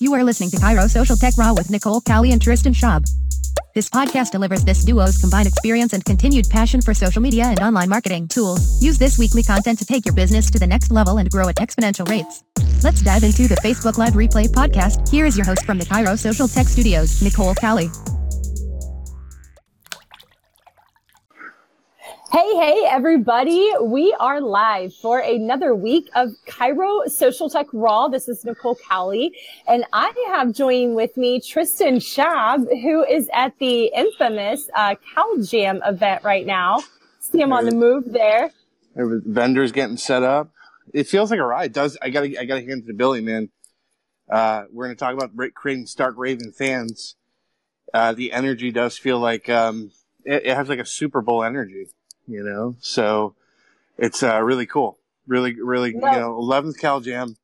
You are listening to Chiro Social Tech Raw with Nicole Callie and Tristan Schaub. This podcast delivers this duo's combined experience and continued passion for social media and online marketing tools. Use this weekly content to take your business to the next level and grow at exponential rates. Let's dive into the Facebook Live Replay podcast. Here is your host from the Chiro Social Tech Studios, Nicole Callie. Hey, hey, everybody. We are live for another week of Chiro Social Tech Raw. This is Nicole Callie, and I have joining with me Tristan Schaub, who is at the infamous uh, Cal Jam event right now. See him on the move there. Vendors getting set up. It feels like a ride. Does I gotta I gotta hand it to Billy, man. Uh, we're gonna talk about creating Stark Raven fans. Uh, the energy does feel like um, it, it has like a Super Bowl energy you know? So it's uh, really cool. Really, really, well, you know, 11th Cal Jam.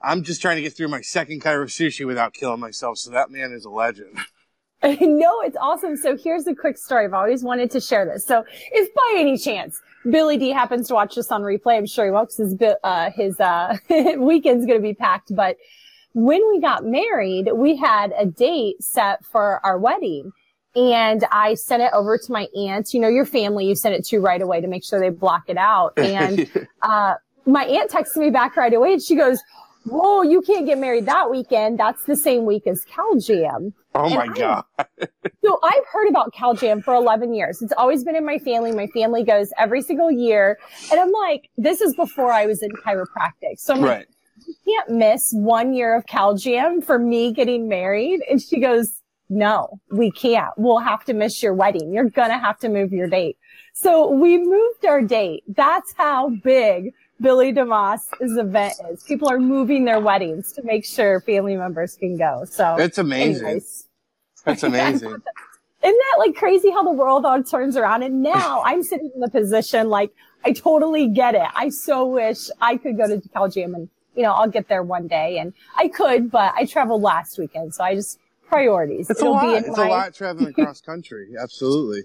I'm just trying to get through my second Chiro sushi without killing myself. So that man is a legend. no, it's awesome. So here's a quick story. I've always wanted to share this. So if by any chance Billy D happens to watch this on replay, I'm sure he won't because his, uh, his, uh, weekend's going to be packed. But when we got married, we had a date set for our wedding and I sent it over to my aunt. You know, your family, you send it to right away to make sure they block it out. And uh, my aunt texted me back right away and she goes, Whoa, you can't get married that weekend. That's the same week as Cal Jam. Oh and my I, God. so I've heard about Cal Jam for 11 years. It's always been in my family. My family goes every single year. And I'm like, this is before I was in chiropractic. So I'm right. like, you can't miss one year of Cal Jam for me getting married. And she goes, no, we can't. We'll have to miss your wedding. You're going to have to move your date. So we moved our date. That's how big Billy DeMoss's event is. People are moving their weddings to make sure family members can go. So it's amazing. Anyways. That's amazing. Isn't that like crazy how the world all turns around? And now I'm sitting in the position like I totally get it. I so wish I could go to Cal Jam and you know I'll get there one day, and I could, but I traveled last weekend, so I just priorities. It's It'll a lot. it's my... a lot traveling across country. Absolutely.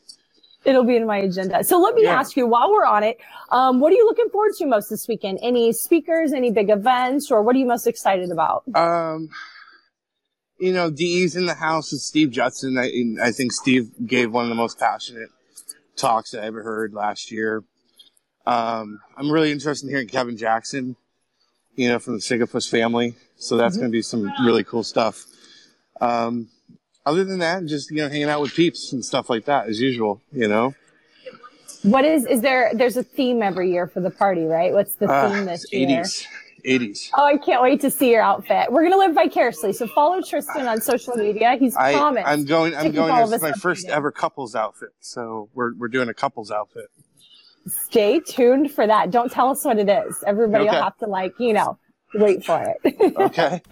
It'll be in my agenda. So let me yeah. ask you, while we're on it, um, what are you looking forward to most this weekend? Any speakers, any big events, or what are you most excited about? Um, you know, DE's in the house with Steve Judson. I, I think Steve gave one of the most passionate talks that I ever heard last year. Um, I'm really interested in hearing Kevin Jackson, you know, from the Sigafoose family. So that's mm-hmm. going to be some really cool stuff. Um, other than that, just you know, hanging out with peeps and stuff like that as usual. You know. What is is there? There's a theme every year for the party, right? What's the uh, theme uh, this year? 80s. 80s. Oh, I can't wait to see your outfit. We're gonna live vicariously. So follow Tristan on social media. He's I, promised. I'm going. I'm going as my first ever couples outfit. So we're we're doing a couples outfit. Stay tuned for that. Don't tell us what it is. Everybody okay. will have to like you know wait for it. okay.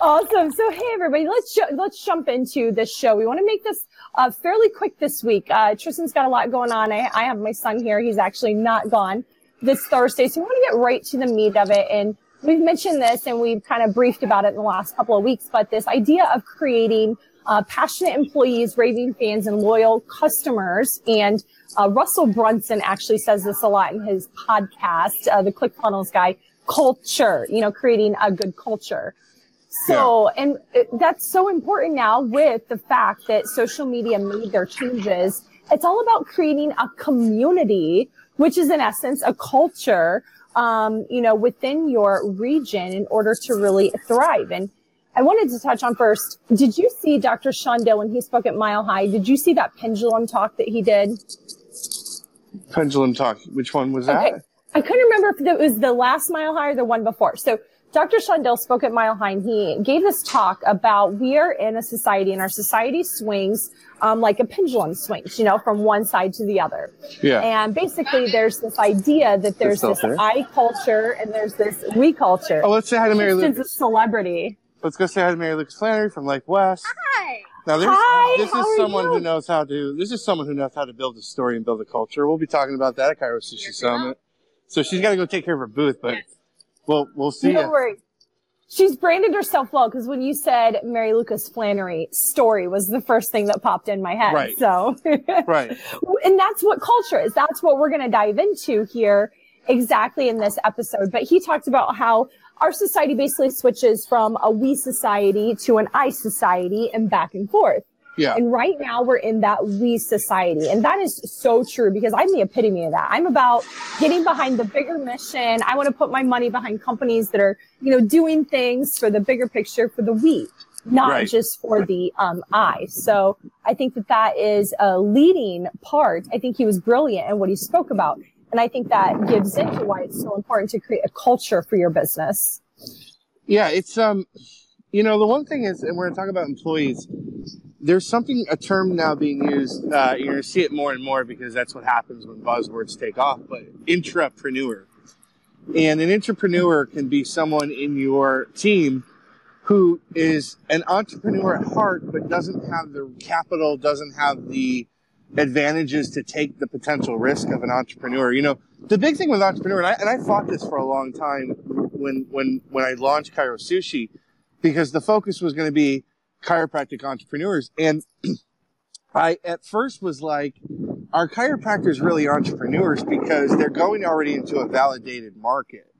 Awesome. So, hey, everybody, let's let's jump into this show. We want to make this uh, fairly quick this week. Uh, Tristan's got a lot going on. I, I have my son here. He's actually not gone this Thursday, so we want to get right to the meat of it. And we've mentioned this and we've kind of briefed about it in the last couple of weeks. But this idea of creating uh, passionate employees, raving fans, and loyal customers. And uh, Russell Brunson actually says this a lot in his podcast, uh, the ClickFunnels guy. Culture, you know, creating a good culture. So, yeah. and that's so important now with the fact that social media made their changes. It's all about creating a community, which is in essence a culture, um, you know, within your region in order to really thrive. And I wanted to touch on first, did you see Dr. Shondell when he spoke at Mile High? Did you see that pendulum talk that he did? Pendulum talk. Which one was okay. that? I couldn't remember if it was the last Mile High or the one before. So Dr. Shondell spoke at Mile High and he gave this talk about we are in a society and our society swings um, like a pendulum swings, you know, from one side to the other. Yeah. And basically there's this idea that there's this I culture and there's this we culture. Oh, let's say hi to Mary Lucas. a celebrity. Let's go say hi to Mary Lucas Flannery from Lake West. Hi. Now there's, hi, this is someone you? who knows how to, this is someone who knows how to build a story and build a culture. We'll be talking about that at Chiro Sushi Summit. So she's got to go take care of her booth, but yes. We'll, we'll see. No worry. she's branded herself well because when you said Mary Lucas Flannery story was the first thing that popped in my head. Right. So, right. And that's what culture is. That's what we're going to dive into here exactly in this episode. But he talked about how our society basically switches from a we society to an I society and back and forth. Yeah. And right now we're in that we society. And that is so true because I'm the epitome of that. I'm about getting behind the bigger mission. I want to put my money behind companies that are, you know, doing things for the bigger picture for the we, not Right. just for the um, I. So I think that that is a leading part. I think he was brilliant in what he spoke about. And I think that gives into why it's so important to create a culture for your business. Yeah, it's um, you know, the one thing is, and we're to talk about employees. There's something a term now being used. Uh, you're to see it more and more because that's what happens when buzzwords take off. But intrapreneur, and an intrapreneur can be someone in your team who is an entrepreneur at heart, but doesn't have the capital, doesn't have the advantages to take the potential risk of an entrepreneur. You know, the big thing with entrepreneur, and I, and I fought this for a long time when when when I launched Chiro Sushi, because the focus was going to be chiropractic entrepreneurs, and I at first was like, are chiropractors really entrepreneurs because they're going already into a validated market,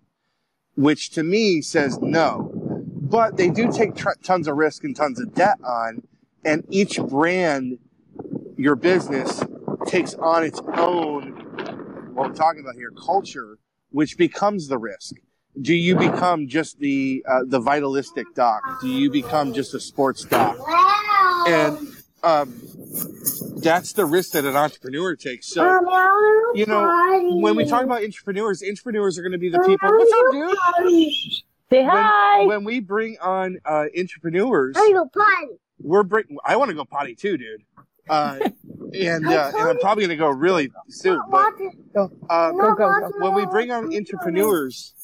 which to me says no. But they do take tr- tons of risk and tons of debt on, and each brand, your business takes on its own, what we're talking about here, culture, which becomes the risk. Do you become just the uh, the vitalistic doc? Do you become just a sports doc? And um, that's the risk that an entrepreneur takes. So you know, when we talk about entrepreneurs, entrepreneurs are going to be the people. What's up, dude? Say hi. When, when we bring on uh, entrepreneurs, I go potty. we're bring. I want to go potty too, dude. Uh, and uh, and I'm probably going to go really soon. But uh, Go, go, go. when we bring on entrepreneurs,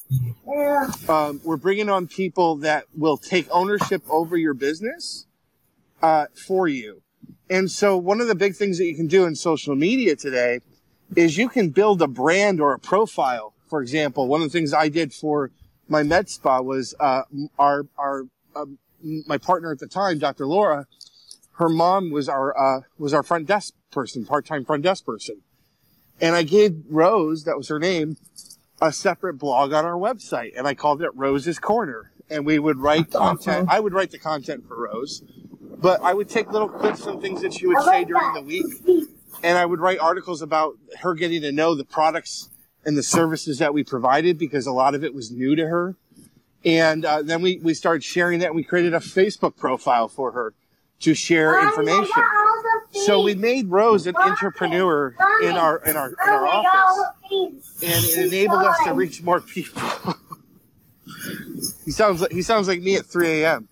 Um, we're bringing on people that will take ownership over your business uh, for you. And so, one of the big things that you can do in social media today is you can build a brand or a profile. For example, one of the things I did for my med spa was uh, our our um, my partner at the time, Dr. Laura. Her mom was our uh, was our front desk person, part time front desk person, and I gave Rose, that was her name, a separate blog on our website and I called it Rose's Corner. And we would write content. I would write the content for Rose, but I would take little clips and things that she would say during the week. And I would write articles about her getting to know the products and the services that we provided because a lot of it was new to her. And uh, then we, we started sharing that and we created a Facebook profile for her to share information. So we made Rose an intrapreneur in our in our in our office and it enabled us to reach more people. he sounds like he sounds like me at 3 a.m.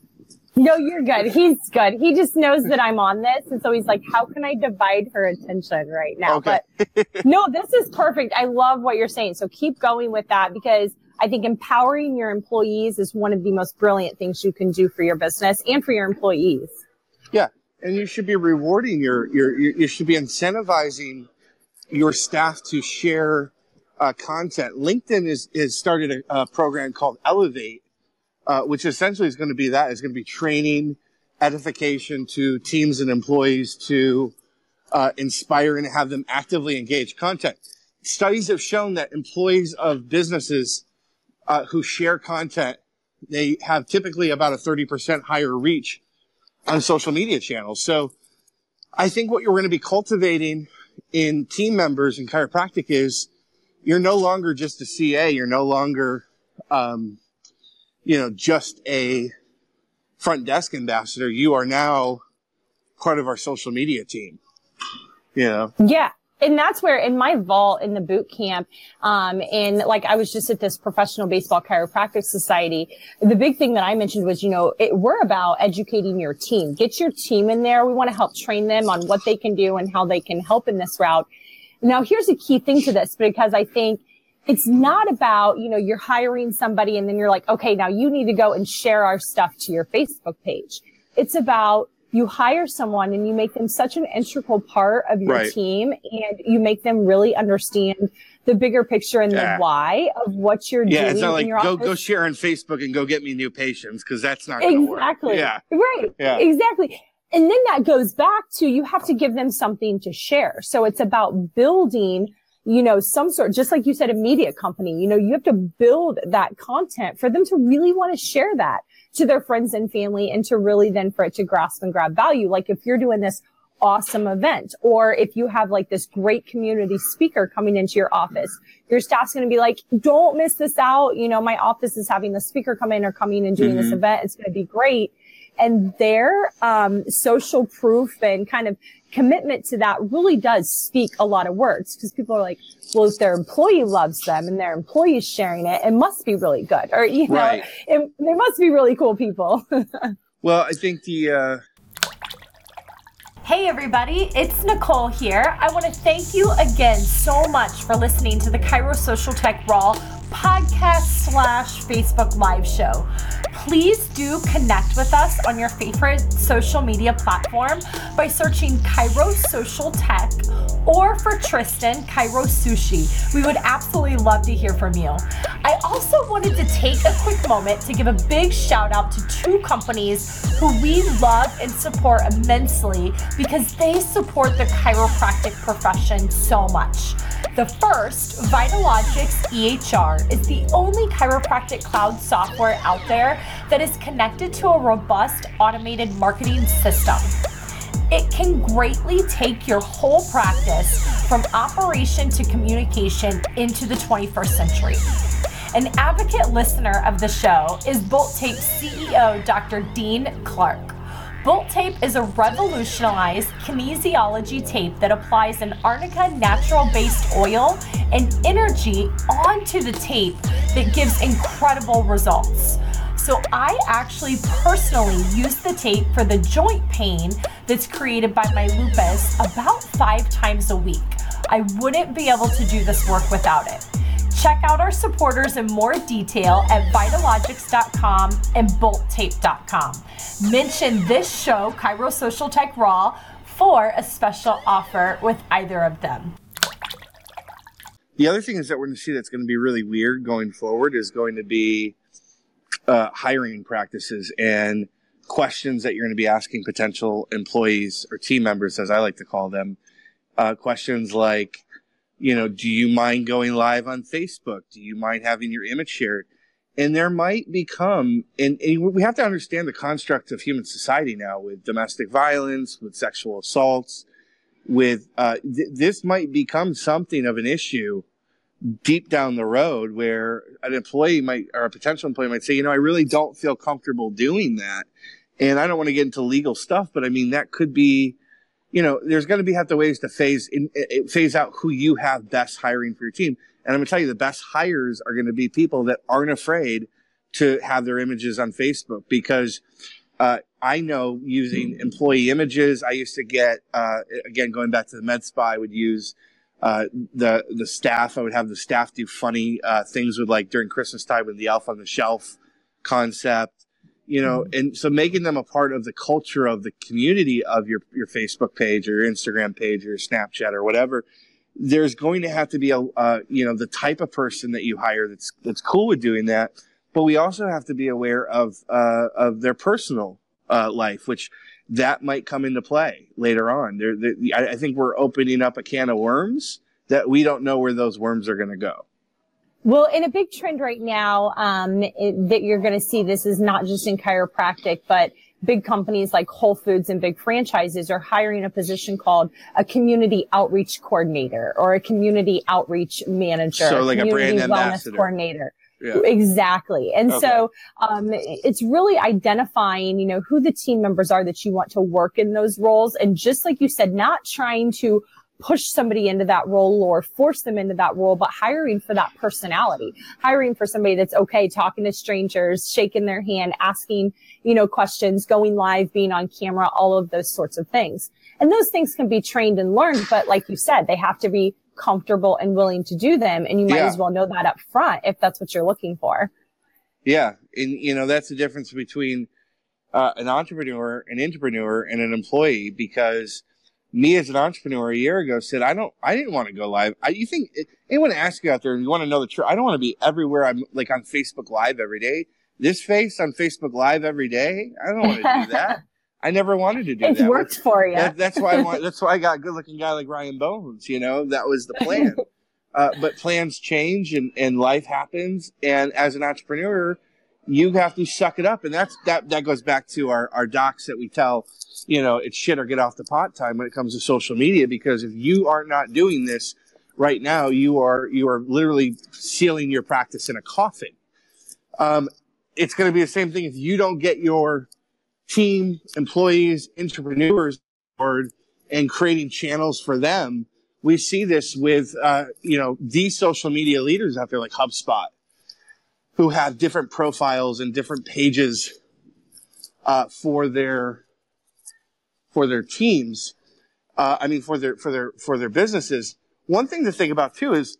No, you're good. He's good. He just knows that I'm on this. And so he's like, how can I divide her attention right now? Okay. But no, this is perfect. I love what you're saying. So keep going with that because I think empowering your employees is one of the most brilliant things you can do for your business and for your employees. Yeah, and you should be rewarding your your, your you should be incentivizing your staff to share uh, content. LinkedIn is is started a, a program called Elevate, uh, which essentially is going to be that is going to be training, edification to teams and employees to uh, inspire and have them actively engage content. Studies have shown that employees of businesses uh, who share content, they have typically about a 30% higher reach on social media channels. So I think what you're going to be cultivating in team members in chiropractic is you're no longer just a CA. You're no longer, um, you know, just a front desk ambassador. You are now part of our social media team. You know, Yeah. And that's where in my vault in the boot camp, um, and like I was just at this professional baseball chiropractic society. The big thing that I mentioned was, you know, it, we're about educating your team. Get your team in there. We want to help train them on what they can do and how they can help in this route. Now, here's a key thing to this because I think it's not about, you know, you're hiring somebody and then you're like, okay, now you need to go and share our stuff to your Facebook page. It's about you hire someone and you make them such an integral part of your Right. team and you make them really understand the bigger picture and Yeah. the why of what you're yeah, doing it's not like go office. go share on Facebook and go get me new patients because that's not going work. Exactly. Yeah, Right. Yeah. Exactly. And then that goes back to you have to give them something to share. So it's about building you know, some sort, just like you said, a media company, you know, you have to build that content for them to really want to share that to their friends and family and to really then for it to grasp and grab value. Like if you're doing this awesome event. Or if you have like this great community speaker coming into your office, your staff's going to be like, don't miss this out. You know, my office is having the speaker come in or coming and doing mm-hmm. this event. It's going to be great. And their um, social proof and kind of commitment to that really does speak a lot of words because people are like, well, if their employee loves them and their employee is sharing it, it must be really good. Or, you know, right. it, they must be really cool people. well, I think the, uh, Hey everybody, it's Nicole here. I want to thank you again so much for listening to the Chiro Social Tech Raw podcast slash Facebook live show. Please do connect with us on your favorite social media platform by searching Chiro Social Tech or for Tristan, Chiro Sushi. We would absolutely love to hear from you. I also wanted to take a quick moment to give a big shout out to two companies who we love and support immensely because they support the chiropractic profession so much. The first, Vitalogics EHR, is the only chiropractic cloud software out there that is connected to a robust automated marketing system. It can greatly take your whole practice from operation to communication into the 21st century. An advocate listener of the show is Bolt Tape CEO Dr. Dean Clark. Bolt tape is a revolutionized kinesiology tape that applies an arnica natural based oil and energy onto the tape that gives incredible results. So I actually personally use the tape for the joint pain that's created by my lupus about five times a week. I wouldn't be able to do this work without it. Check out our supporters in more detail at Vitalogics.com and BoltTape.com. Mention this show, Social Tech Raw, for a special offer with either of them. The other thing is that we're going to see that's going to be really weird going forward is going to be uh, hiring practices and questions that you're going to be asking potential employees or team members, as I like to call them. Uh, questions like, you know, do you mind going live on Facebook? Do you mind having your image shared? And there might become, and, and we have to understand the construct of human society now with domestic violence, with sexual assaults, with uh, th- this might become something of an issue deep down the road where an employee might or a potential employee might say, you know, I really don't feel comfortable doing that. And I don't want to get into legal stuff, but I mean, that could be, you know, there's going to be have to ways to phase in, phase out who you have best hiring for your team. And I'm going to tell you the best hires are going to be people that aren't afraid to have their images on Facebook because, uh, I know using employee images, I used to get, uh, again, going back to the med spa, I would use, uh, the the staff. I would have the staff do funny uh, things with like during Christmas time with the Elf on the Shelf concept, you know, mm-hmm. and so making them a part of the culture of the community of your your Facebook page or your Instagram page or your Snapchat or whatever. There's going to have to be a uh, you know the type of person that you hire that's that's cool with doing that, but we also have to be aware of uh, of their personal uh, life, which that might come into play later on. There, I think we're opening up a can of worms that we don't know where those worms are going to go. Well, in a big trend right now um, it, that you're going to see, this is not just in chiropractic, but big companies like Whole Foods and big franchises are hiring a position called a community outreach coordinator or a community outreach manager, so like a brand wellness ambassador. coordinator. Yeah. Exactly. And okay. so, um, it's really identifying, you know, who the team members are that you want to work in those roles. And just like you said, not trying to push somebody into that role or force them into that role, but hiring for that personality, hiring for somebody that's okay talking to strangers, shaking their hand, asking, you know, questions, going live, being on camera, all of those sorts of things. And those things can be trained and learned, but like you said, they have to be comfortable and willing to do them. And you might yeah. as well know that up front if that's what you're looking for. Yeah. And, you know, that's the difference between uh, an entrepreneur, an entrepreneur, and an employee because me as an entrepreneur a year ago said, I don't, I didn't want to go live. I, you think anyone ask you out there and you want to know the truth? I don't want to be everywhere. I'm like on Facebook live every day. This face on Facebook live every day. I don't want to do that. I never wanted to do it's that. It's worked for you. That, that's why I want, that's why I got a good looking guy like Ryan Bones. You know, that was the plan. uh, but plans change and, and life happens. And as an entrepreneur, you have to suck it up. And that's that that goes back to our, our docs that we tell, you know, it's shit or get off the pot time when it comes to social media. Because if you are not doing this right now, you are you are literally sealing your practice in a coffin. Um, it's going to be the same thing if you don't get your team, employees, entrepreneurs board and creating channels for them. We see this with, uh, you know, these social media leaders out there like HubSpot who have different profiles and different pages, uh, for their, for their teams. Uh, I mean, for their, for their, for their businesses. One thing to think about too is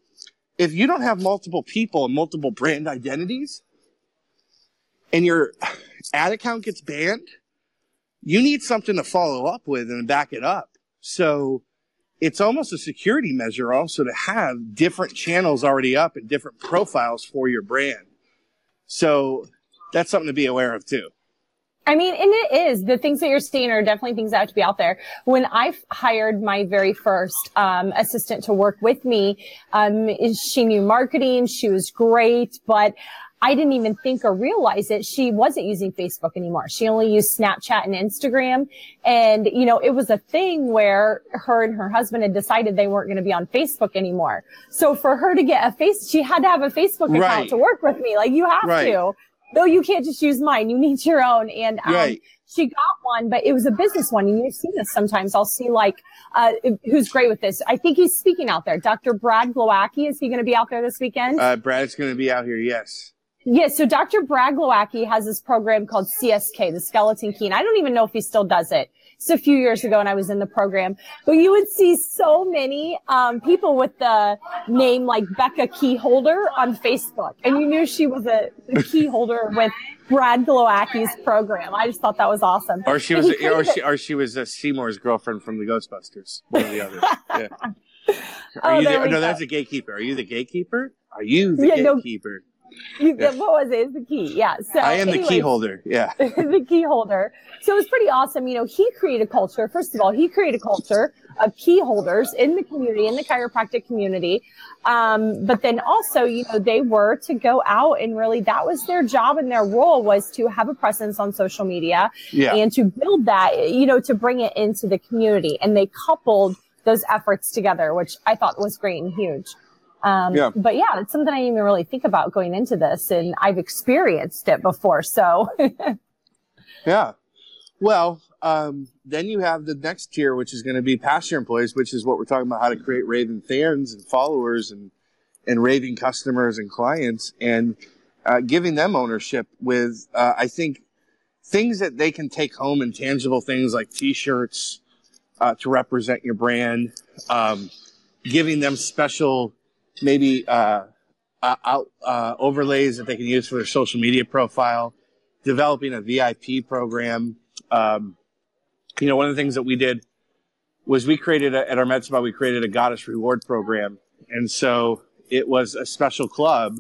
if you don't have multiple people and multiple brand identities and your ad account gets banned, you need something to follow up with and back it up. So it's almost a security measure also to have different channels already up and different profiles for your brand. So that's something to be aware of too. I mean, and it is the things that you're seeing are definitely things that have to be out there. When I hired my very first um, assistant to work with me, um, she knew marketing. She was great, but I didn't even think or realize that she wasn't using Facebook anymore. She only used Snapchat and Instagram. And, you know, it was a thing where her and her husband had decided they weren't going to be on Facebook anymore. So for her to get a face, she had to have a Facebook account Right. to work with me. Like you have Right. to. No, you can't just use mine. You need your own. And um, Right. she got one, but it was a business one. And you've seen this sometimes. I'll see like, uh, who's great with this. I think he's speaking out there. Dr. Brad Glowacki. Is he going to be out there this weekend? Uh, Brad's going to be out here. Yes. Yes, so Dr. Brad Glowacki has this program called CSK, the Skeleton Key. And I don't even know if he still does it. It's a few years ago and I was in the program, but you would see so many, um, people with the name like Becca Keyholder on Facebook. And you knew she was a key holder with Brad Glowacki's program. I just thought that was awesome. Or she was, he or she, or she was uh, Seymour's girlfriend from the Ghostbusters. One or the other. Yeah. Are Oh, you the, no, go. that's a gatekeeper. Are you the gatekeeper? Are you the Yeah, no. gatekeeper? you, what was it? It's the key. Yeah. So I am the anyways, key holder. Yeah. the key holder. So it was pretty awesome. You know, he created a culture. First of all, he created a culture of key holders in the community, in the chiropractic community. Um, but then also, you know, they were to go out and really that was their job and their role was to have a presence on social media Yeah. and to build that, you know, to bring it into the community. And they coupled those efforts together, which I thought was great and huge. Um, Yeah. but yeah, it's something I didn't even really think about going into this and I've experienced it before. So Yeah. Well, um, then you have the next tier, which is going to be past year employees, which is what we're talking about how to create raving fans and followers and, and raving customers and clients and uh, giving them ownership with, uh, I think, things that they can take home and tangible things like t-shirts uh, to represent your brand, um, giving them special, maybe uh, out, uh, overlays that they can use for their social media profile, developing a VIP program. Um, you know, one of the things that we did was we created a, at our med spa, we created a goddess reward program. And so it was a special club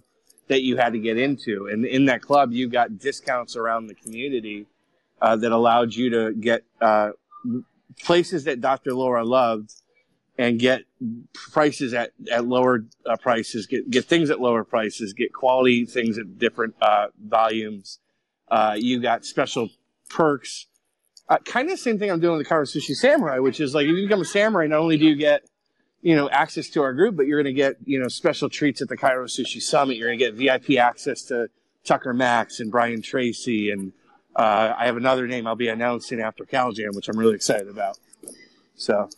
that you had to get into. And in that club, you got discounts around the community uh, that allowed you to get uh, places that Dr. Laura loved and get prices at, at lower uh, prices, get, get things at lower prices, get quality things at different uh, volumes. Uh, you got special perks. Uh, kind of the same thing I'm doing with the Chiro Sushi Samurai, which is like if you become a samurai, not only do you get you know access to our group, but you're going to get you know special treats at the Chiro Sushi Summit. You're going to get VIP access to Tucker Max and Brian Tracy, and uh, I have another name I'll be announcing after CalJam, which I'm really excited about. So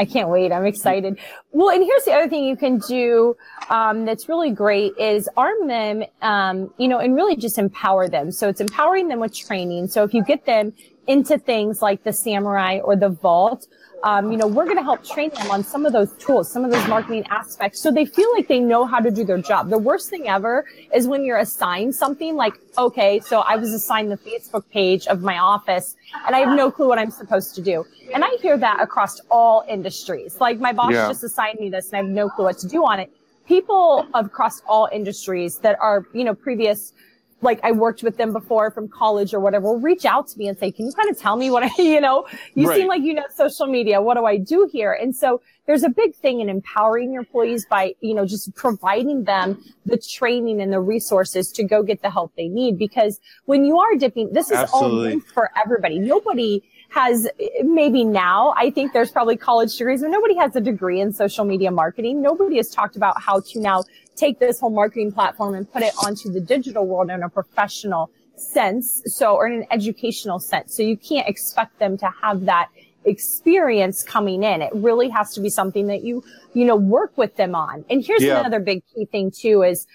I can't wait. I'm excited. Well, and here's the other thing you can do um, that's really great is arm them, um, you know, and really just empower them. So it's empowering them with training. So if you get them into things like the Samurai or the Vault, um, you know, we're going to help train them on some of those tools, some of those marketing aspects, so they feel like they know how to do their job. The worst thing ever is when you're assigned something like, okay, so I was assigned the Facebook page of my office, and I have no clue what I'm supposed to do. And I hear that across all industries. Like my boss Yeah. just assigned me this, and I have no clue what to do on it. People across all industries that are, you know, previous like I worked with them before from college or whatever, will reach out to me and say, can you kind of tell me what I, you know, you Right. seem like you know social media. What do I do here? And so there's a big thing in empowering your employees by, you know, just providing them the training and the resources to go get the help they need. Because when you are dipping, this is all new for everybody. Nobody has maybe now I think there's probably college degrees, but nobody has a degree in social media marketing. Nobody has talked about how to now take this whole marketing platform and put it onto the digital world in a professional sense. So, or in an educational sense. So you can't expect them to have that experience coming in. It really has to be something that you, you know, work with them on. And here's Yeah. another big key thing too is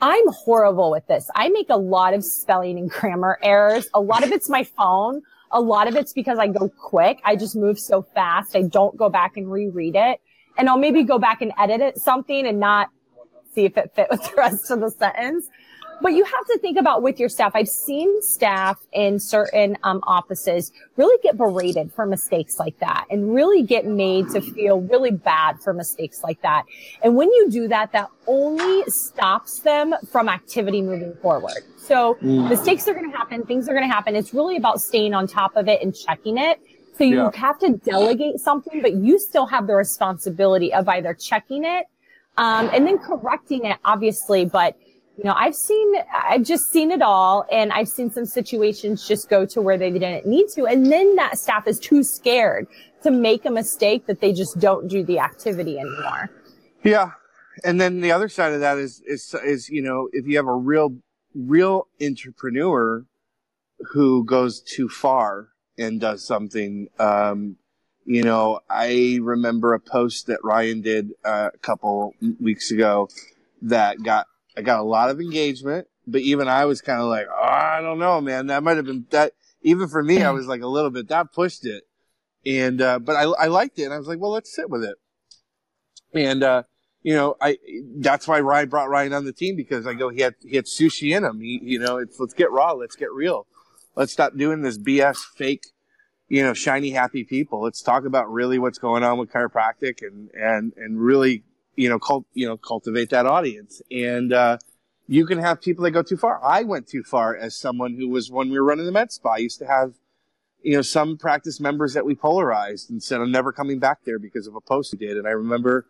I'm horrible with this. I make a lot of spelling and grammar errors. A lot of it's my phone. A lot of it's because I go quick. I just move so fast. I don't go back and reread it. And I'll maybe go back and edit it something and not see if it fit with the rest of the sentence. But you have to think about with your staff. I've seen staff in certain um, offices really get berated for mistakes like that and really get made to feel really bad for mistakes like that. And when you do that, that only stops them from activity moving forward. So mistakes are going to happen. Things are going to happen. It's really about staying on top of it and checking it. So you Yeah. have to delegate something, but you still have the responsibility of either checking it um, and then correcting it, obviously. But you know, I've seen, I've just seen it all, and I've seen some situations just go to where they didn't need to, and then that staff is too scared to make a mistake that they just don't do the activity anymore. Yeah, and then the other side of that is is is you know if you have a real real entrepreneur who goes too far and does something. Um, you know, I remember a post that Ryan did uh, a couple weeks ago that got I got a lot of engagement, but even I was kind of like, oh, I don't know, man. That might have been that. Even for me, I was like a little bit that pushed it, and uh, but I I liked it, and I was like, well, let's sit with it, and uh, you know, I that's why Ryan brought Ryan on the team because I go he had he had sushi in him. He, you know, it's let's get raw, let's get real, let's stop doing this BS fake, you know, shiny happy people. Let's talk about really what's going on with chiropractic and and and really you know cult you know cultivate that audience and. uh you can have people that go too far. I went too far as someone who was when we were running the med spa. I used to have, you know, some practice members that we polarized and said, I'm never coming back there because of a post we did. And I remember,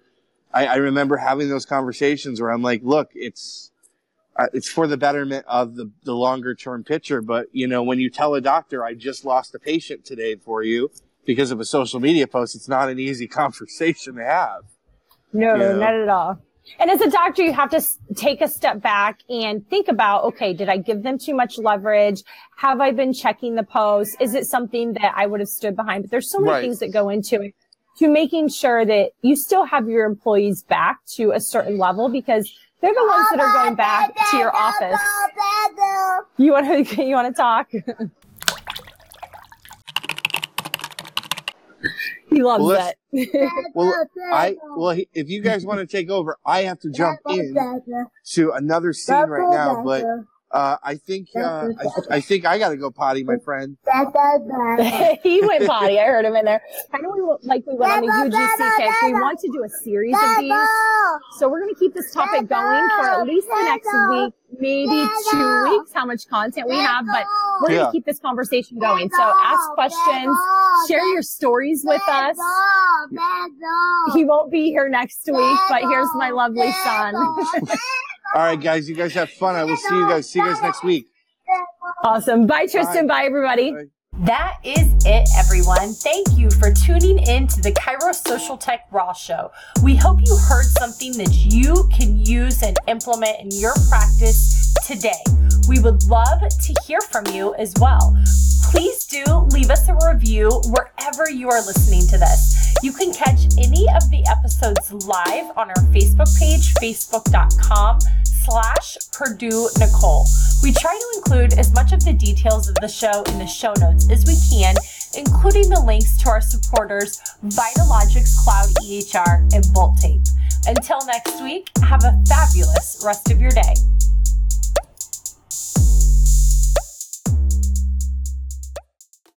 I, I remember having those conversations where I'm like, look, it's, uh, it's for the betterment of the, the longer term picture. But, you know, when you tell a doctor, I just lost a patient today for you because of a social media post, it's not an easy conversation to have. No, Yeah. not at all. And as a doctor, you have to take a step back and think about, okay, did I give them too much leverage? Have I been checking the post? Is it something that I would have stood behind? But there's so many Right. things that go into it to making sure that you still have your employees back to a certain level because they're the ones that are going back to your office. You want to, you want to talk? He loves Well, let's- Well, I well, he- if you guys want to take over, I have to jump in to another scene right now. But uh, I think uh, I, I think I got to go potty, my friend. he went potty. I heard him in there. Kind of like we went on the UGC kick. We want to do a series of these. So we're going to keep this topic going for at least the next week, maybe two weeks, how much content we have, but we're going to Yeah. keep this conversation going. So ask questions, share your stories with us. He won't be here next week, but here's my lovely son. All right, guys, you guys have fun. I will see you guys. See you guys next week. awesome. Bye, Tristan. Bye, everybody. Bye. That is it, everyone. Thank you for tuning in to the Chiro Social Tech Raw Show. We hope you heard something that you can use and implement in your practice today. We would love to hear from you as well. Please do leave us a review wherever you are listening to this. You can catch any of the episodes live on our Facebook page, facebook.com slash Purdue Nicole. We try to include as much of the details of the show in the show notes as we can, including the links to our supporters, Vitalogics Cloud EHR and Bolt Tape. Until next week, have a fabulous rest of your day.